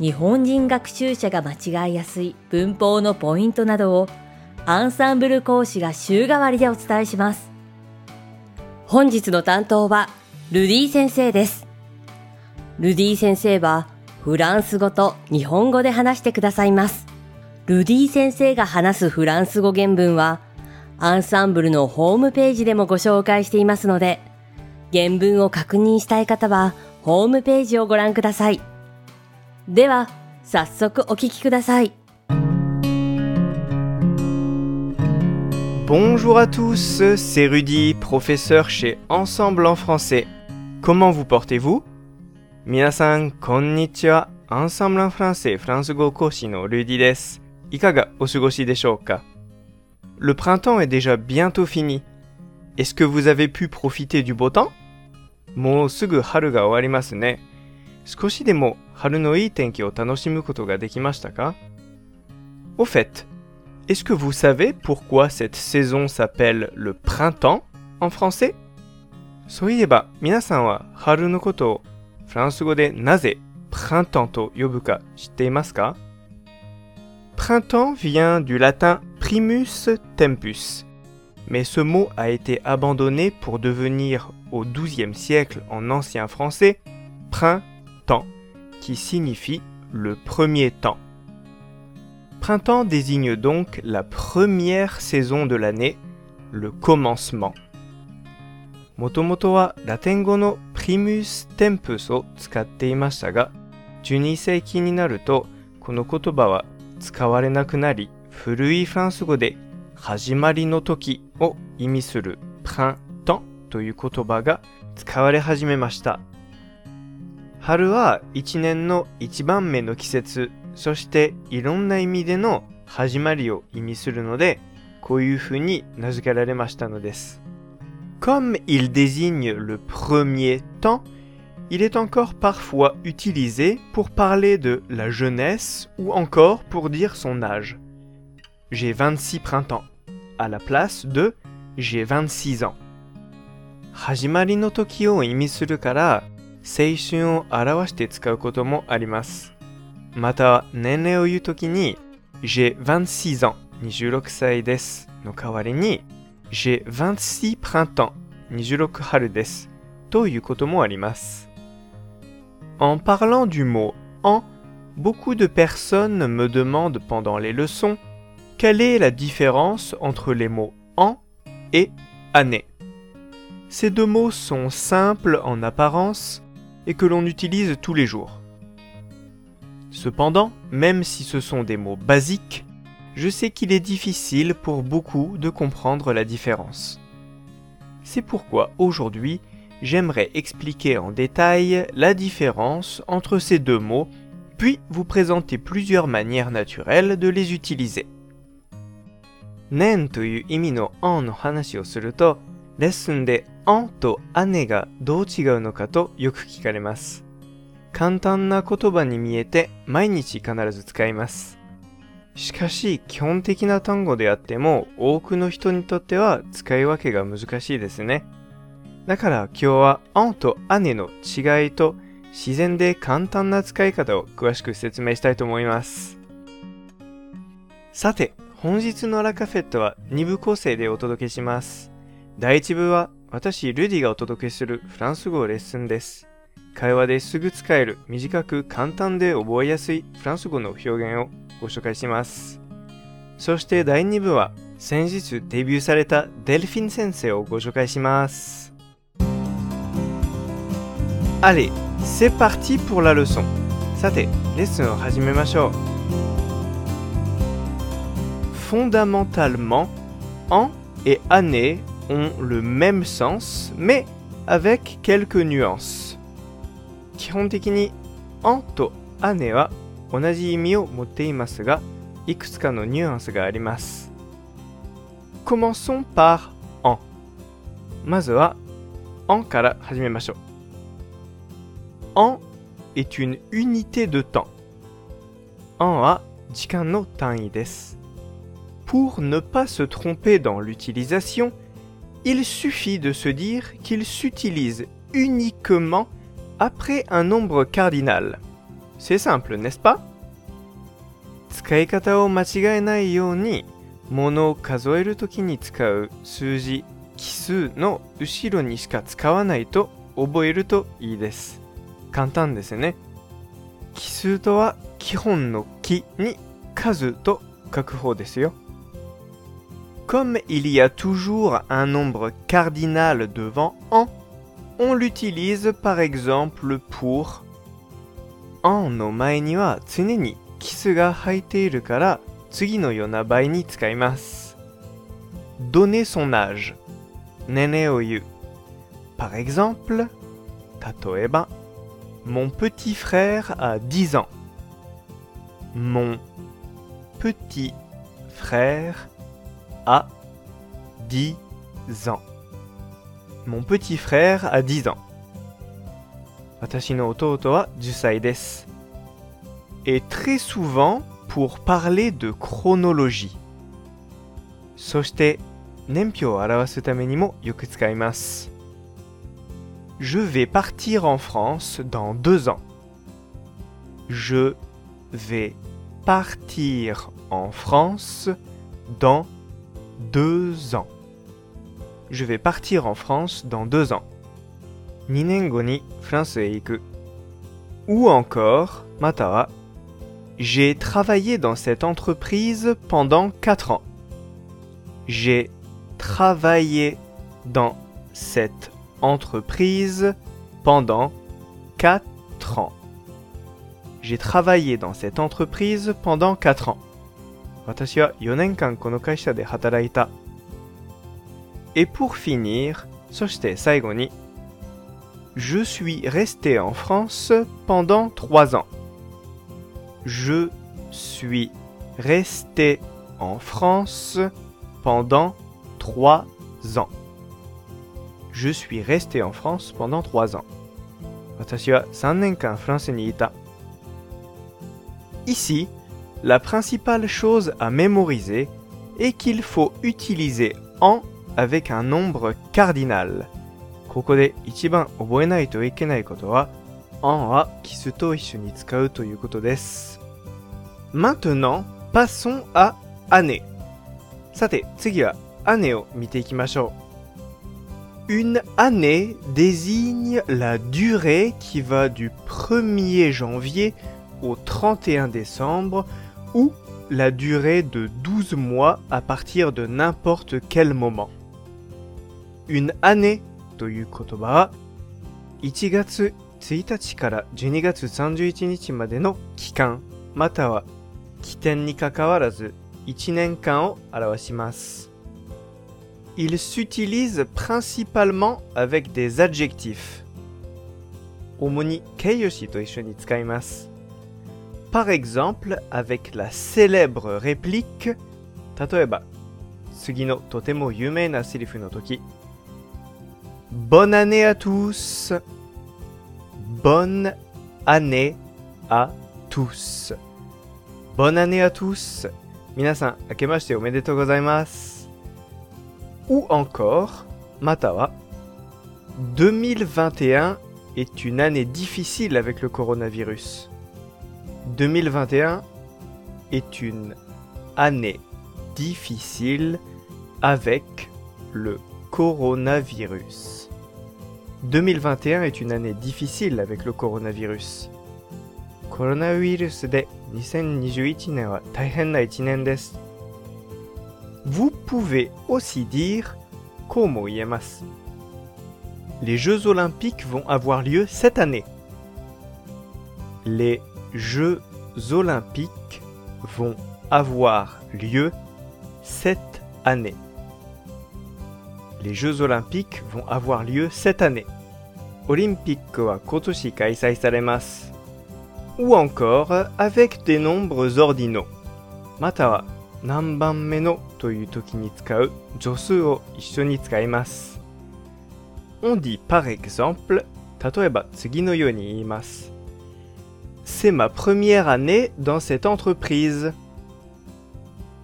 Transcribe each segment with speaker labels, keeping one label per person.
Speaker 1: 日本人学習者が間違いやすい文法のポイントなどをアンサンブル講師が週替わりでお伝えします。本日の担当はルディ先生です。ルディ先生はフランス語と日本語で話してくださいます。ルディ先生が話すフランス語原文はアンサンブルのホームページでもご紹介していますので原文を確認したい方はホームページをご覧ください。では、早速お聞きください。
Speaker 2: Bonjour à tous, c'est Rudy, professeur chez Ensemble en français. Comment vous portez-vous 皆さん、こんにちは。Ensemble en français フランス語講師のルディです。いかがお過ごしでしょうか Le printemps est déjà bientôt fini. Est-ce que vous avez pu profiter du beau temps もうすぐ春が終わりますね。 少しでも春のいい天気を楽しむことができましたか Au fait, est-ce que vous savez pourquoi cette saison s'appelle le printemps en français そういえば皆さんは春のことをフランス語でなぜ printemps と呼ぶか知っていますか Printemps vient du latin primus tempus, mais ce mot a été abandonné pour devenir au XIIe siècle en ancien français printemps temps, qui signifie le premier temps. Printemps désigne donc la première saison de l'année, le commencement. Motomoto wa latengo no primus tempus o tsukatte imashita ga, 12世紀になるとこの言葉は使われなくなり、古いフランス語で始まりの時を意味する printemps という言葉が使われ始めました。春は一年の一番目の季節、そしていろんな意味での始まりを意味するので、こういうふうに名付けられましたのです。Comme il désigne le premier temps, il est encore parfois utilisé pour parler de la jeunesse ou encore pour dire son âge. J'ai 26 printemps, à la place de j'ai 26 ans. 始まりの時を意味するから 青春を表して使うこともあります。また、年齢を言うときに、j'ai 26 ans、26歳です。の代わりに、j'ai 26 printemps、26春です。ということもあります。En parlant du mot en, beaucoup de personnes me demandent pendant les leçons quelle est la différence entre les mots en et année. Ces deux mots sont simples en apparence, et que l'on utilise tous les jours. Cependant, même si ce sont des mots basiques, je sais qu'il est difficile pour beaucoup de comprendre la différence. C'est pourquoi aujourd'hui, j'aimerais expliquer en détail la différence entre ces deux mots, puis vous présenter plusieurs manières naturelles de les utiliser. Nen レッスンで「あ ん」と「姉」がどう違うのかとよく聞かれます。簡単な言葉に見えて毎日必ず使います。しかし基本的な単語であっても多くの人にとっては使い分けが難しいですね。だから今日は「あん」と「姉」の違いと自然で簡単な使い方を詳しく説明したいと思います。さて、本日のラカフェットは2部構成でお届けします。第1部は私、ルディがお届けするフランス語レッスンです。会話ですぐ使える短く簡単で覚えやすいフランス語の表現をご紹介します。そして第2部は先日デビューされたデルフィン先生をご紹介します。Allez, c'est parti pour la leçon. さて、レッスンを始めましょう。Fondamentalement, en et année ont le même sens, mais avec quelques nuances. 基本的に、en と ane は 同じ意味を持っていますが、いくつかのニュアンスがあります。Commençons par en。まずは en から始めましょう。en est une unité de temps. en は時間の単位です。Pour ne pas se tromper dans l'utilisation, il suffit de se dire qu'il s'utilise uniquement après un nombre cardinal. C'est simple, n'est-ce pas 使い方を間違えないように、物を数えるときに使う数字、奇数の後ろにしか使わないと覚えるといいです。簡単ですね。奇数とは基本の奇に数と書く方ですよ。Comme il y a toujours un nombre cardinal devant en, on l'utilise par exemple pour en の前には常にキスが入っているから次のような場合に使います。donner son âge 年齢を言う。Par exemple 例えば Mon petit frère a 10 ans. Mon petit frère à 10 ans. Mon petit frère a 10 ans. Watashi no ototo. Et très souvent pour parler de chronologie. Soshite. Je vais partir en France dans deux ans. Je vais partir en France dans deux ans. Je vais partir en France dans deux ans. Ninengo ni France. Ou encore, mata j'ai travaillé dans cette entreprise pendant quatre ans. J'ai travaillé dans cette entreprise pendant quatre ans. J'ai travaillé dans cette entreprise pendant quatre ans. 私は4年間この会社で働いた。Et pour finir, そして最後に Je suis resté en France pendant 3 ans. Je suis resté en France pendant 3 ans. Je suis resté en France pendant 3 ans. 私は3年間フランスにいた。Ici, la principale chose à mémoriser est qu'il faut utiliser en avec un nombre cardinal. ここで一番覚えないといけないことは、en は奇数と一緒に使うということです。Maintenant, passons à année. さて、次は année を見ていきましょう。Une année désigne la durée qui va du 1er janvier au 31 décembre ou la durée de 12 mois à partir de n'importe quel moment. Une année という言葉は1月1日から12月31日までの期間または起点にかかわらず1年間を表します。Il s'utilise principalement avec des adjectifs. 主に形容詞と一緒に使います。 par exemple avec la célèbre réplique Bonne année à tous. Bonne année à tous. Bonne année à tous. Minasan, akemashite omedetou gozaimasu. Ou encore, matawa 2021 est une année difficile avec le coronavirus. 2021 est une année difficile avec le coronavirus. 2021 est une année difficile avec le coronavirus. コロナウイルスで2021年は大変な1年です。Vous pouvez aussi dire こうも言えます。Les Jeux olympiques vont avoir lieu cette année. Les Jeux olympiques vont avoir lieu cette année. Les Jeux olympiques vont avoir lieu cette année. Olympique wa kotoshi kaisai saremasu. Ou encore avec des nombres ordinaux. Mata wa nanban me no toyu toki ni ni. On dit par exemple, tatoeba tsugi no you ni. C'est ma première année dans cette entreprise.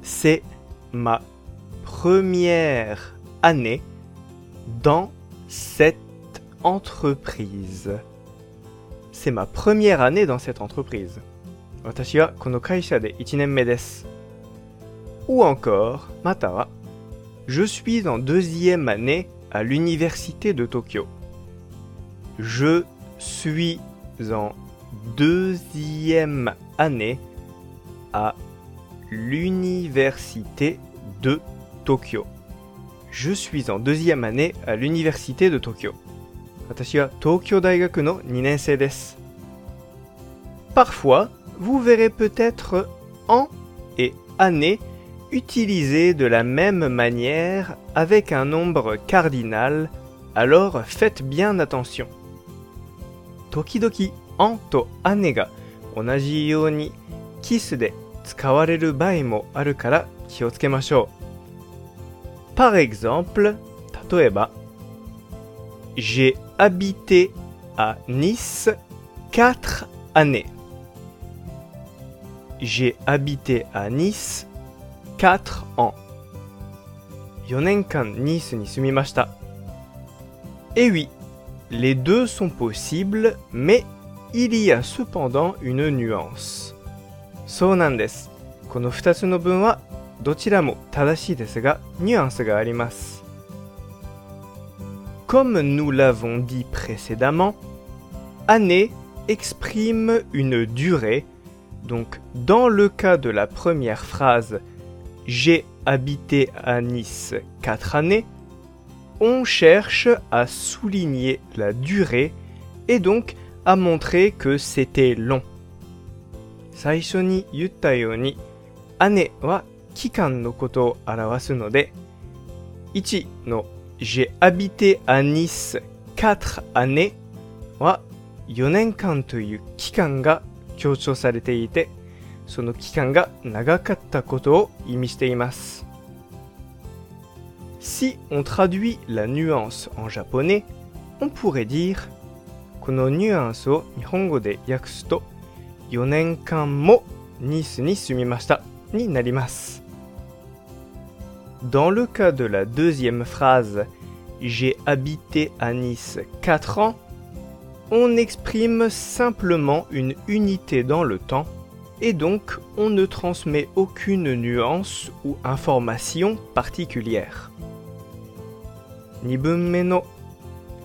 Speaker 2: C'est ma première année dans cette entreprise. C'est ma première année dans cette entreprise. Ou encore, Matawa, je suis en deuxième année à l'université de Tokyo. Je suis en deuxième année à l'université de Tokyo. Je suis en deuxième année à l'université de Tokyo. Parfois, vous verrez peut-être an et année utilisés de la même manière avec un nombre cardinal, alors faites bien attention. Tokidoki 々、en と姉が同じようにキスで使われる場合もあるから気をつけましょう。Par exemple, 例えば、J'ai habité à Nice 4 années. J'ai habité à Nice 4 ans. 4年間ニースに住みました。Et oui, les deux sont possibles, mais il y a cependant une nuance. そうなんです。この2つの文はどちらも正しいですが、ニュアンスがあります。Comme nous l'avons dit précédemment, année exprime une durée. Donc, dans le cas de la première phrase J'ai habité à Nice 4 années, on cherche à souligner la durée et donc à montrer que c'était long. 最初に言ったように、姉は期間のことを表すので、1の J'ai habité à Nice 4 années は4年間という期間が強調されていて、その期間が長かったことを意味しています。Si on traduit la nuance en japonais, on pourrait dire このニュアンスを日本語で訳すと4年間もニースに住みましたになります。Dans le cas de la deuxième phrase J'ai habité à Nice 4 ans, on exprime simplement une unité dans le temps et donc on ne transmet aucune nuance ou information particulière. 2分目の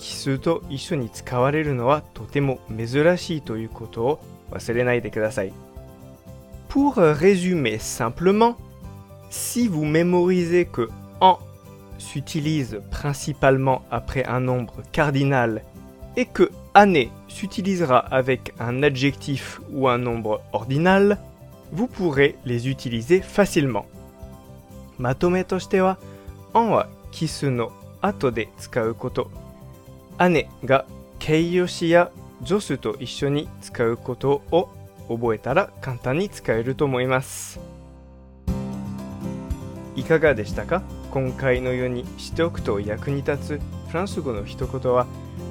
Speaker 2: 奇数と一緒に使われるのはとても珍しいということを忘れないでください。Pour résumer simplement, si vous mémorisez que en s'utilise principalement après un nombre cardinal et que année s'utilisera avec un adjectif ou un nombre ordinal, vous pourrez les utiliser facilement. まとめとしては、en はキスの後で使うこと、 姉が形容詞や助詞と一緒に使うことを覚えたら簡単に使えると思います。いかがでしたか？今回のようにしておくと役に立つフランス語の一言は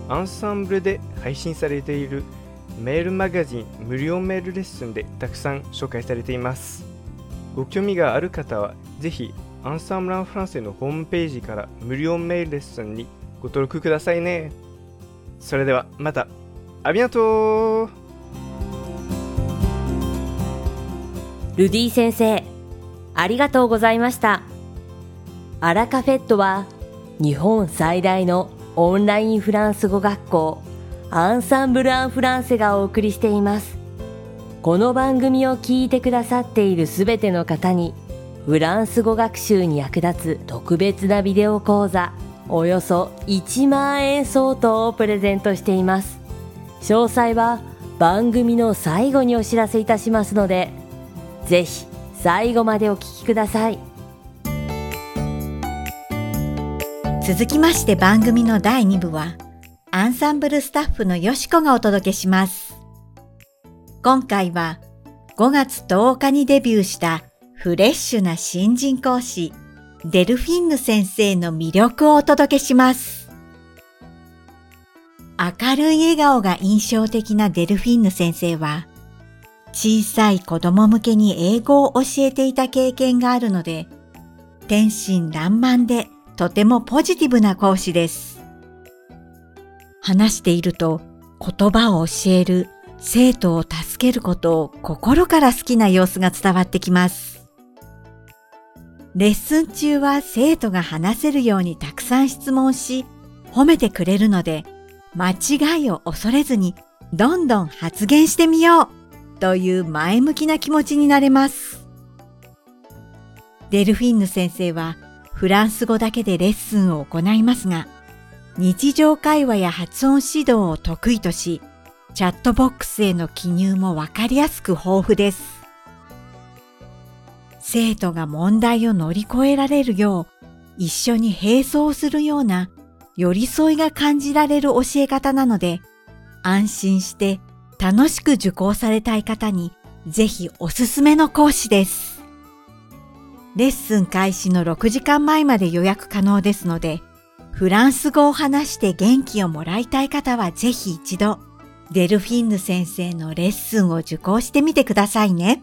Speaker 2: アンサンブルで配信されているメールマガジン無料メールレッスンでたくさん紹介されています。ご興味がある方はぜひアンサンブランフランセのホームページから無料メールレッスンにご登録くださいね。それではまた。ありがとう
Speaker 1: ルディ先生、ありがとうございました。アラカフェットは日本最大のオンラインフランス語学校アンサンブル・アン・フランセがお送りしています。この番組を聞いてくださっているすべての方にフランス語学習に役立つ特別なビデオ講座およそ1万円相当をプレゼントしています。詳細は番組の最後にお知らせいたしますのでぜひ最後までお聞きください。
Speaker 3: 続きまして番組の第2部はアンサンブルスタッフのよしこがお届けします。今回は5月10日にデビューしたフレッシュな新人講師デルフィンヌ先生の魅力をお届けします。明るい笑顔が印象的なデルフィンヌ先生は、小さい子供向けに英語を教えていた経験があるので、天真爛漫でとてもポジティブな講師です。話していると言葉を教える、生徒を助けることを心から好きな様子が伝わってきます。レッスン中は生徒が話せるようにたくさん質問し、褒めてくれるので、間違いを恐れずにどんどん発言してみようという前向きな気持ちになれます。デルフィンヌ先生はフランス語だけでレッスンを行いますが、日常会話や発音指導を得意とし、チャットボックスへの記入もわかりやすく豊富です。生徒が問題を乗り越えられるよう、一緒に並走するような寄り添いが感じられる教え方なので、安心して楽しく受講されたい方にぜひおすすめの講師です。レッスン開始の6時間前まで予約可能ですので、フランス語を話して元気をもらいたい方はぜひ一度、デルフィンヌ先生のレッスンを受講してみてくださいね。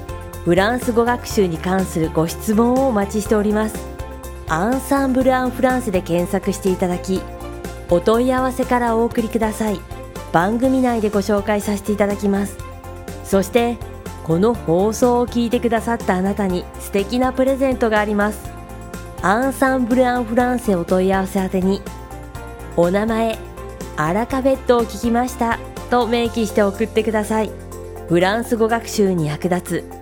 Speaker 1: フランス語学習に関するご質問をお待ちしております。アンサンブル・アン・フランスで検索していただきお問い合わせからお送りください。番組内でご紹介させていただきます。そしてこの放送を聞いてくださったあなたに素敵なプレゼントがあります。アンサンブル・アン・フランセお問い合わせ宛てにお名前アラカベットを聞きましたと明記して送ってください。フランス語学習に役立つ